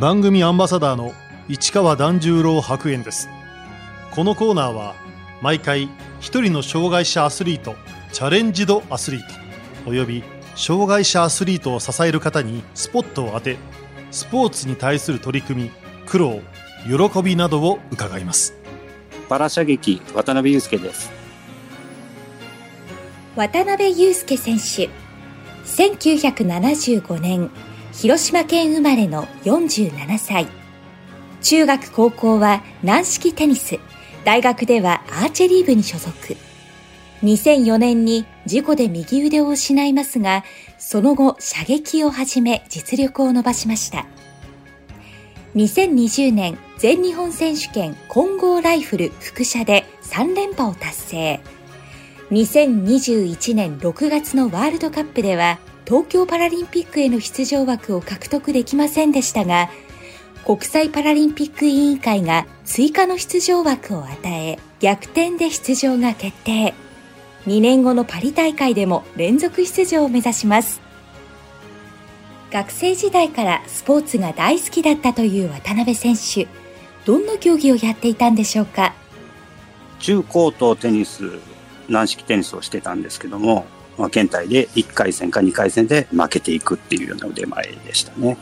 番組アンバサダーの市川團十郎白猿です。このコーナーは毎回一人の障害者アスリートチャレンジドアスリートおよび障害者アスリートを支える方にスポットを当てスポーツに対する取り組み苦労喜びなどを伺います。パラ射撃渡辺裕介です。渡辺裕介選手1975年広島県生まれの47歳。中学高校は軟式テニス。大学ではアーチェリー部に所属。2004年に事故で右腕を失いますがその後射撃を始め実力を伸ばしました。2020年全日本選手権混合ライフル副射で3連覇を達成。2021年6月のワールドカップでは東京パラリンピックへの出場枠を獲得できませんでしたが国際パラリンピック委員会が追加の出場枠を与え逆転で出場が決定。2年後のパリ大会でも連続出場を目指します。学生時代からスポーツが大好きだったという渡辺選手どんな競技をやっていたんでしょうか？中高とテニス軟式テニスをしてたんですけども、まあ、県大で1回戦か2回戦で負けていくっていうような腕前でしたね。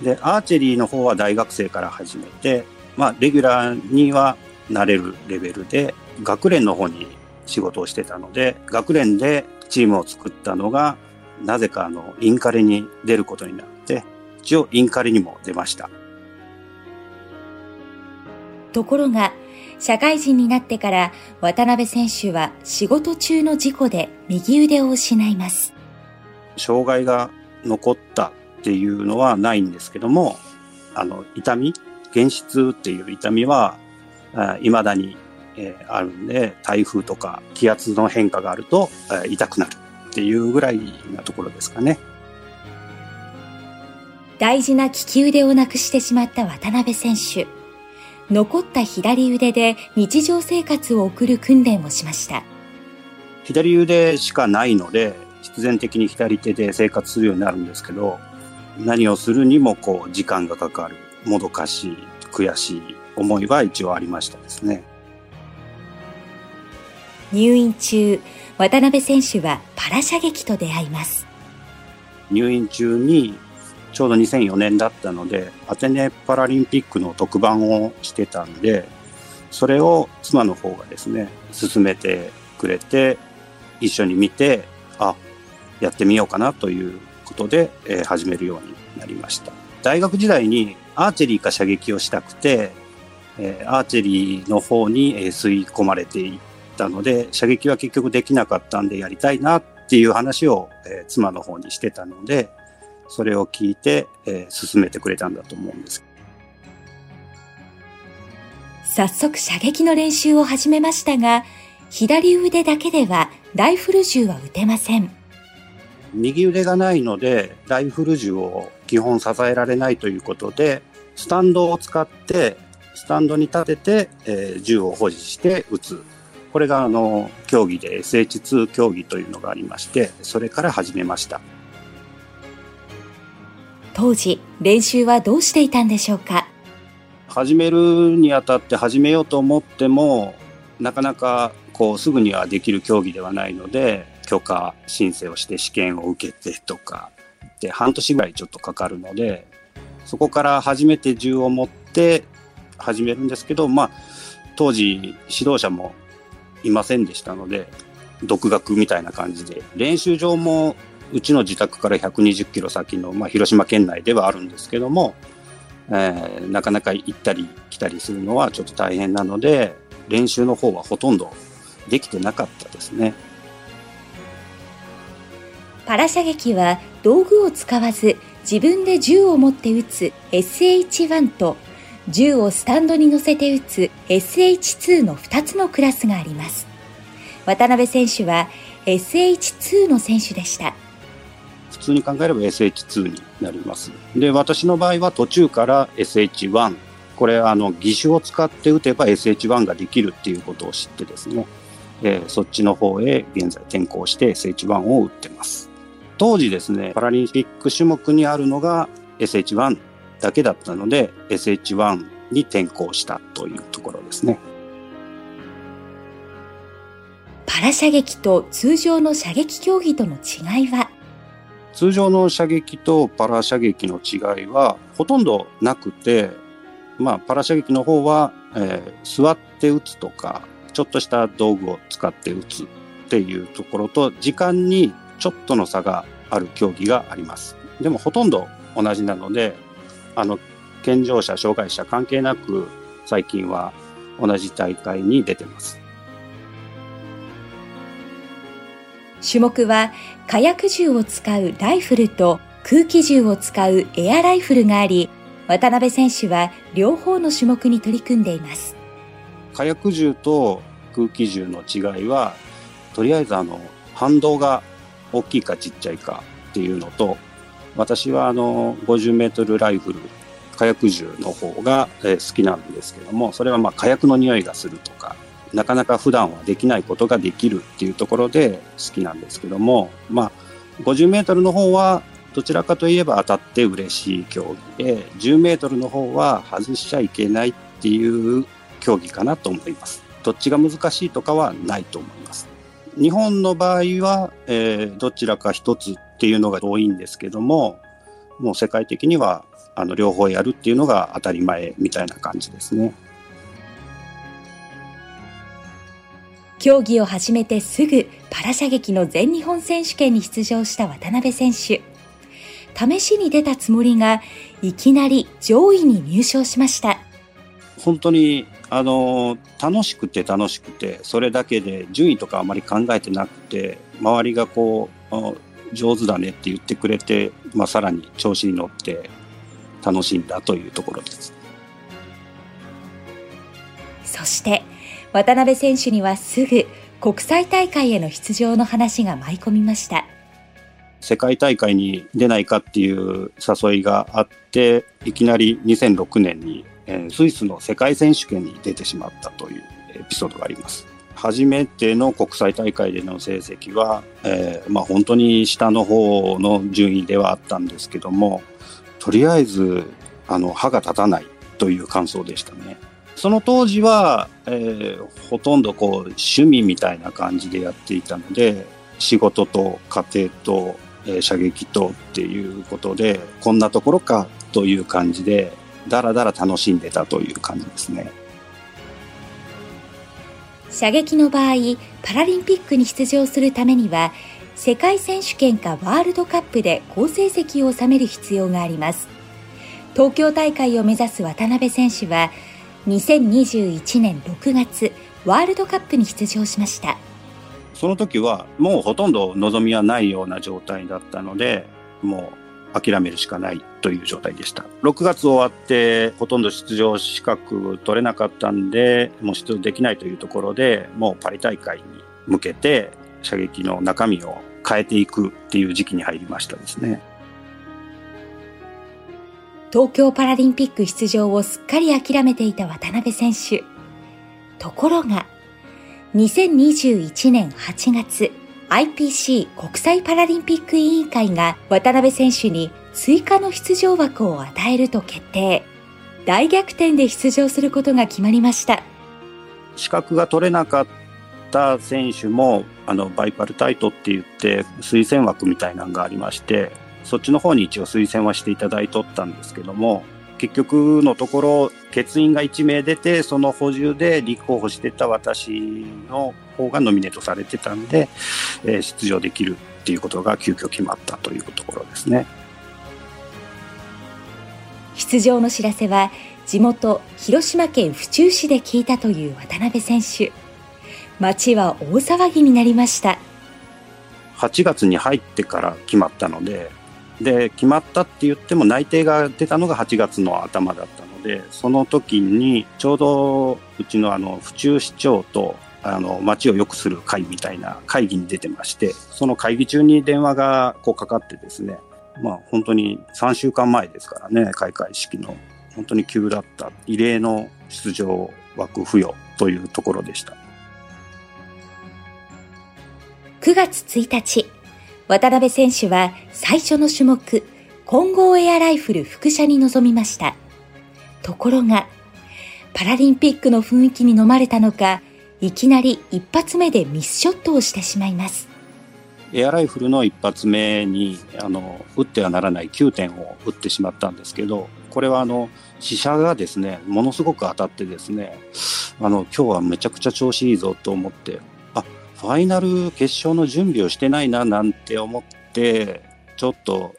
でアーチェリーの方は大学生から始めて、まあ、レギュラーにはなれるレベルで学連の方に仕事をしてたので学連でチームを作ったのがなぜかあのインカレに出ることになって一応インカレにも出ました。ところが社会人になってから渡辺選手は仕事中の事故で右腕を失います。障害が残ったっていうのはないんですけどもあの痛み原質っていう痛みは未だに、えー、あるんで台風とか気圧の変化があると、えー、痛くなるっていうぐらいなところですかね。大事な利き腕をなくしてしまった渡辺選手残った左腕で日常生活を送る訓練をしました。左腕しかないので必然的に左手で生活するようになるんですけど何をするにもこう時間がかかるもどかしい悔しい思いは一応ありましたですね。入院中渡辺選手はパラ射撃と出会います。入院中にちょうど2004年だったので、アテネパラリンピックの特番をしてたんで、それを妻の方がですね、進めてくれて、一緒に見て、あ、やってみようかなということで、えー、始めるようになりました。大学時代にアーチェリーか射撃をしたくて、えー、アーチェリーの方に、え、吸い込まれていったので、射撃は結局できなかったんでやりたいなっていう話を、えー、妻の方にしてたので、それを聞いて、えー、進めてくれたんだと思うんです。早速射撃の練習を始めましたが、左腕だけではライフル銃は撃てません。右腕がないので、ライフル銃を基本支えられないということで、スタンドを使って、スタンドに立てて、えー、銃を保持して撃つ。これがあの競技で SH2 競技というのがありまして、それから始めました。当時練習はどうしていたんでしょうか？始めるにあたって始めようと思ってもなかなかこうすぐにはできる競技ではないので許可申請をして試験を受けてとかで半年ぐらいちょっとかかるのでそこから初めて銃を持って始めるんですけどまあ当時指導者もいませんでしたので独学みたいな感じで練習場もうちの自宅から120キロ先の、まあ、広島県内ではあるんですけども、えー、なかなか行ったり来たりするのはちょっと大変なので練習の方はほとんどできてなかったですね。パラ射撃は道具を使わず自分で銃を持って撃つ SH1 と銃をスタンドに乗せて撃つ SH2 の2つのクラスがあります。渡辺選手は SH2 の選手でした。普通に考えれば SH2 になります。で、私の場合は途中から SH1。これ、あの、義手を使って打てば SH1 ができるっていうことを知ってですね、えー、そっちの方へ現在転向して SH1 を打ってます。当時ですね、パラリンピック種目にあるのが SH1 だけだったので SH1 に転向したというところですね。パラ射撃と通常の射撃競技との違いは？通常の射撃とパラ射撃の違いはほとんどなくて、まあ、パラ射撃の方は、えー、座って撃つとか、ちょっとした道具を使って撃つっていうところと、時間にちょっとの差がある競技があります。でもほとんど同じなので、あの、健常者、障害者関係なく、最近は同じ大会に出てます。種目は火薬銃を使うライフルと空気銃を使うエアライフルがあり、渡辺選手は両方の種目に取り組んでいます。火薬銃と空気銃の違いは、とりあえずあの、反動が大きいかちっちゃいかっていうのと、私はあの、50メートルライフル、火薬銃の方が好きなんですけども、それはまあ火薬の匂いがするとか、なかなか普段はできないことができるっていうところで好きなんですけども、まあ、50メートルの方はどちらかといえば当たって嬉しい競技で、10メートルの方は外しちゃいけないっていう競技かなと思います。どっちが難しいとかはないと思います。日本の場合は、えー、どちらか一つっていうのが多いんですけども、もう世界的にはあの両方やるっていうのが当たり前みたいな感じですね。競技を始めてすぐパラ射撃の全日本選手権に出場した渡辺選手。試しに出たつもりが、いきなり上位に入賞しました。本当に、あの、楽しくて楽しくて、それだけで順位とかあまり考えてなくて、周りがこう、上手だねって言ってくれて、まあ、さらに調子に乗って楽しんだというところです。そして、渡辺選手にはすぐ国際大会への出場の話が舞い込みました。世界大会に出ないかっていう誘いがあって、いきなり2006年に、スイスの世界選手権に出てしまったというエピソードがあります。初めての国際大会での成績は、えー、まあ、本当に下の方の順位ではあったんですけども、とりあえずあの歯が立たないという感想でしたね。その当時は、えー、ほとんどこう趣味みたいな感じでやっていたので仕事と家庭と、えー、射撃とっていうことでこんなところかという感じでだらだら楽しんでたという感じですね。射撃の場合パラリンピックに出場するためには世界選手権かワールドカップで好成績を収める必要があります東京大会を目指す渡辺選手は2021年6月ワールドカップに出場しました。その時はもうほとんど望みはないような状態だったのでもう諦めるしかないという状態でした。6月終わってほとんど出場資格取れなかったんでもう出場できないというところでもうパリ大会に向けて射撃の中身を変えていくっていう時期に入りましたですね。東京パラリンピック出場をすっかり諦めていた渡辺選手。ところが、2021年8月、IPC 国際パラリンピック委員会が渡辺選手に追加の出場枠を与えると決定。大逆転で出場することが決まりました。資格が取れなかった選手も、あの、バイパルタイトって言って推薦枠みたいなのがありまして、そっちの方に一応推薦はしていただいとったんですけども、結局のところ、欠員が1名出て、その補充で立候補してた私の方がノミネートされてたんで、えー、出場できるっていうことが急遽決まったというところですね。出場の知らせは、地元広島県府中市で聞いたという渡辺選手。街は大騒ぎになりました。8月に入ってから決まったので、で決まったって言っても内定が出たのが8月の頭だったのでその時にちょうどうちのあの府中市長とあの町を良くする会みたいな会議に出てましてその会議中に電話がこうかかってですねまあ本当に3週間前ですからね開会式の本当に急だった異例の出場枠付与というところでした。9月1日。渡辺選手は最初の種目、混合エアライフル副射に臨みました。ところが、パラリンピックの雰囲気に飲まれたのか、いきなり一発目でミスショットをしてしまいます。エアライフルの一発目に、あの、撃ってはならない9点を撃ってしまったんですけど、これはあの、死者がですね、ものすごく当たってですね、あの、今日はめちゃくちゃ調子いいぞと思って、ファイナル決勝の準備をしてないななんて思って、ちょっと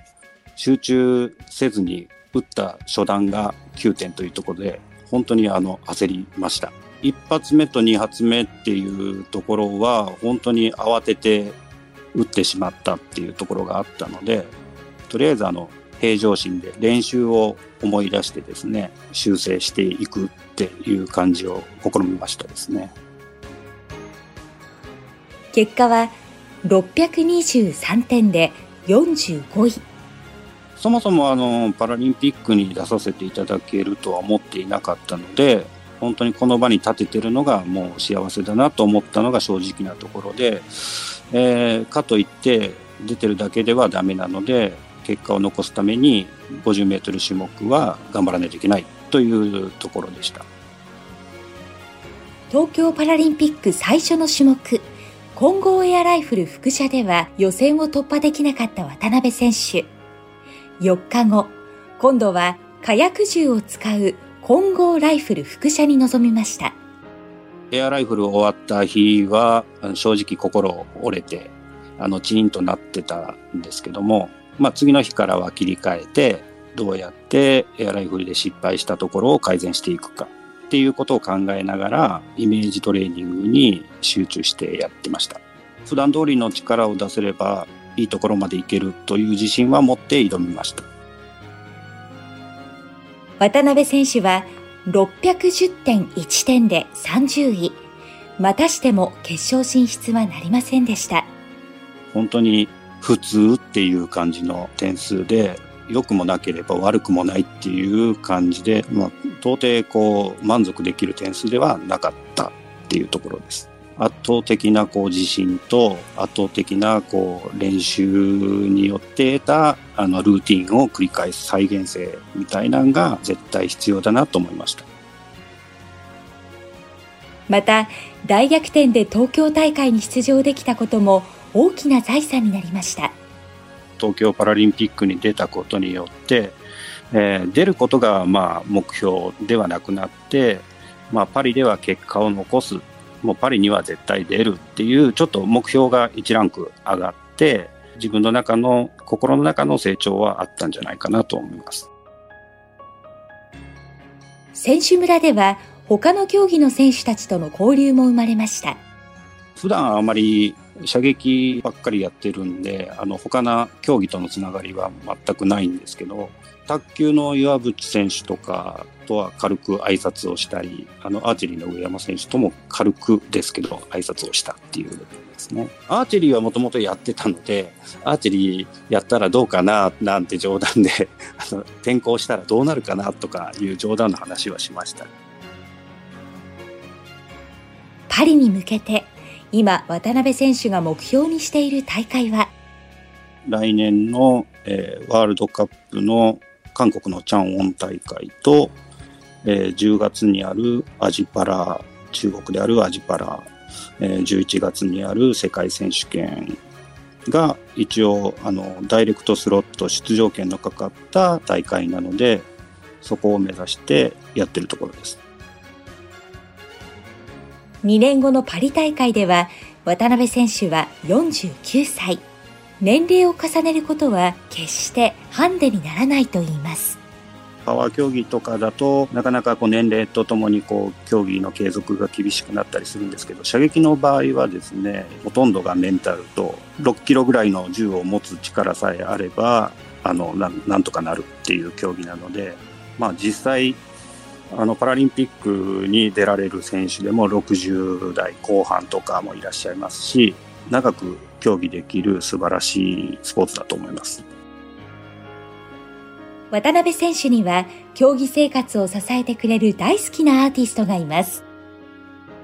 集中せずに打った初段が9点というところで、本当にあの焦りました。一発目と二発目っていうところは、本当に慌てて打ってしまったっていうところがあったので、とりあえずあの平常心で練習を思い出してですね、修正していくっていう感じを試みましたですね。結果は623点で45位。そもそもあのパラリンピックに出させていただけるとは思っていなかったので本当にこの場に立ててるのがもう幸せだなと思ったのが正直なところで、えー、かといって出てるだけではダメなので結果を残すために 50m 種目は頑張らないといけないというところでした東京パラリンピック最初の種目混合エアライフル副射では予選を突破できなかった渡辺選手4日後、今度は火薬銃を使う混合ライフル副射に臨みました。エアライフル終わった日は、正直心折れて、あの、チーンとなってたんですけども、まあ次の日からは切り替えて、どうやってエアライフルで失敗したところを改善していくかっていうことを考えながら、イメージトレーニングに集中してやってました。普段通りの力を出せれば、いいところまでいけるという自信は持って挑みました。渡辺選手は610.1点で30位。またしても決勝進出はなりませんでした。本当に普通っていう感じの点数で良くもなければ悪くもないっていう感じで、まあ、到底こう満足できる点数ではなかったっていうところです圧倒的なこう自信と圧倒的なこう練習によって得たあのルーティンを繰り返す再現性みたいなのが絶対必要だなと思いました。また大逆転で東京大会に出場できたことも大きな財産になりました東京パラリンピックに出たことによって、えー、出ることがまあ目標ではなくなって、まあ、パリでは結果を残すもうパリには絶対出るっていう、ちょっと目標が1ランク上がって、自分の中の、心の中の成長はあったんじゃないかなと思います。選手村では、他の競技の選手たちとの交流も生まれました。普段あまり射撃ばっかりやってるんで、あの、他の競技とのつながりは全くないんですけど、卓球の岩渕選手とかとは軽く挨拶をしたり、あの、アーチェリーの上山選手とも軽くですけど、挨拶をしたっていうですね。アーチェリーはもともとやってたので、アーチェリーやったらどうかな、なんて冗談で あの、転校したらどうなるかなとかいう冗談の話はしました。パリに向けて、今、渡辺選手が目標にしている大会は？来年の、えー、ワールドカップの韓国のチャンウォン大会と、えー、10月にあるアジパラ、中国であるアジパラ、えー、11月にある世界選手権が一応あのダイレクトスロット出場権のかかった大会なのでそこを目指してやってるところです。2年後のパリ大会では渡辺選手は49歳年齢を重ねることは決してハンデにならないと言います。パワー競技とかだとなかなかこう年齢とともにこう競技の継続が厳しくなったりするんですけど射撃の場合はですねほとんどがメンタルと6キロぐらいの銃を持つ力さえあればあのなんとかなるっていう競技なので、まあ、実際あのパラリンピックに出られる選手でも60代後半とかもいらっしゃいますし長く競技できる素晴らしいスポーツだと思います。渡辺選手には競技生活を支えてくれる大好きなアーティストがいます。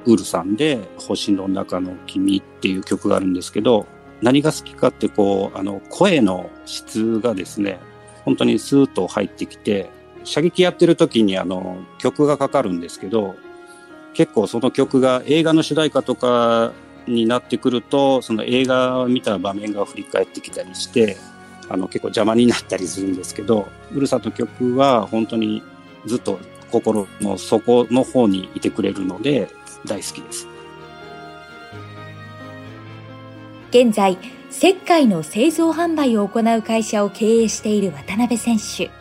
ウルさんで星の中の君っていう曲があるんですけど、何が好きかってこう、あの声の質がですね、本当にスーッと入ってきて、射撃やってる時にあの曲がかかるんですけど、結構その曲が映画の主題歌とかになってくると、その映画を見た場面が振り返ってきたりして、あの結構邪魔になったりするんですけど、ふるさと曲は本当にずっと心の底の方にいてくれるので大好きです。現在、石灰の製造販売を行う会社を経営している渡辺選手。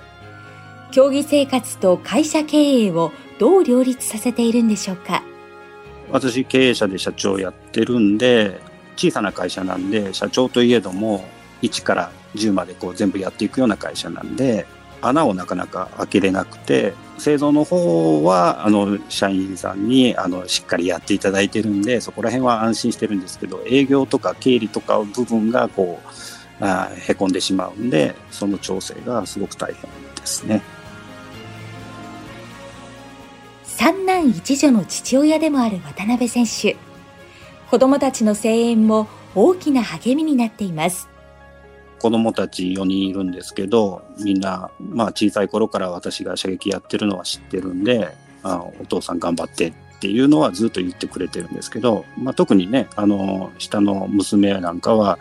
競技生活と会社経営をどう両立させているんでしょうか？私経営者で社長やってるんで小さな会社なんで社長といえども1から10までこう全部やっていくような会社なんで穴をなかなか開けれなくて製造の方はあの社員さんにあのしっかりやっていただいてるんでそこら辺は安心してるんですけど営業とか経理とか部分がこうあへこんでしまうんでその調整がすごく大変ですね。一女の父親でもある渡辺選手。子供たちの声援も大きな励みになっています。子供たち4人いるんですけど、みんな、まあ小さい頃から私が射撃やってるのは知ってるんで、あお父さん頑張ってっていうのはずっと言ってくれてるんですけど、まあ特にね、あの、下の娘なんかは、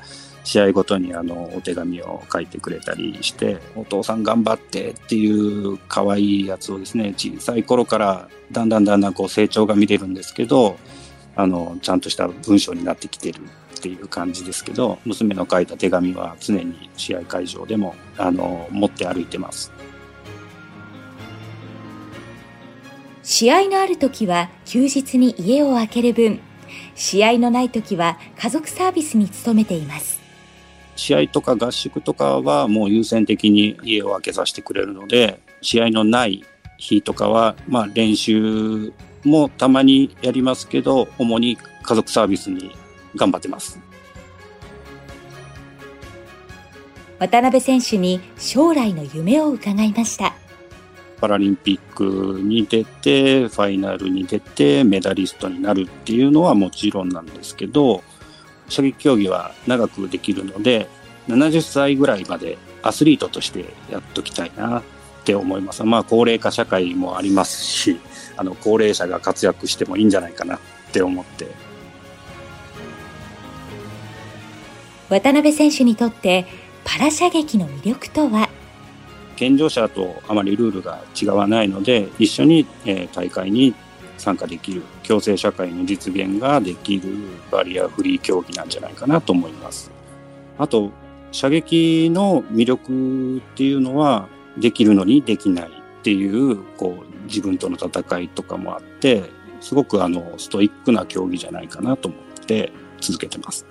試合ごとにあのお手紙を書いてくれたりしてお父さん頑張ってっていう可愛いやつをですね小さい頃からだんだんだんだんこう成長が見れるんですけどあのちゃんとした文章になってきてるっていう感じですけど、娘の書いた手紙は常に試合会場でも、あの、持って歩いてます。試合のある時は休日に家を空ける分、試合のない時は家族サービスに努めています。試合とか合宿とかはもう優先的に家を空けさせてくれるので、試合のない日とかは、まあ練習もたまにやりますけど、主に家族サービスに頑張ってます。渡辺選手に将来の夢を伺いました。パラリンピックに出て、ファイナルに出て、メダリストになるっていうのはもちろんなんですけど、射撃競技は長くできるので、70歳ぐらいまでアスリートとしてやっときたいなって思います。まあ、高齢化社会もありますし、あの、高齢者が活躍してもいいんじゃないかなって思って渡辺選手にとってパラ射撃の魅力とは？健常者とあまりルールが違わないので一緒に、え大会に参加できる共生社会の実現ができるバリアフリー競技なんじゃないかなと思います。あと射撃の魅力っていうのはできるのにできないっていうこう自分との戦いとかもあってすごくあのストイックな競技じゃないかなと思って続けてます。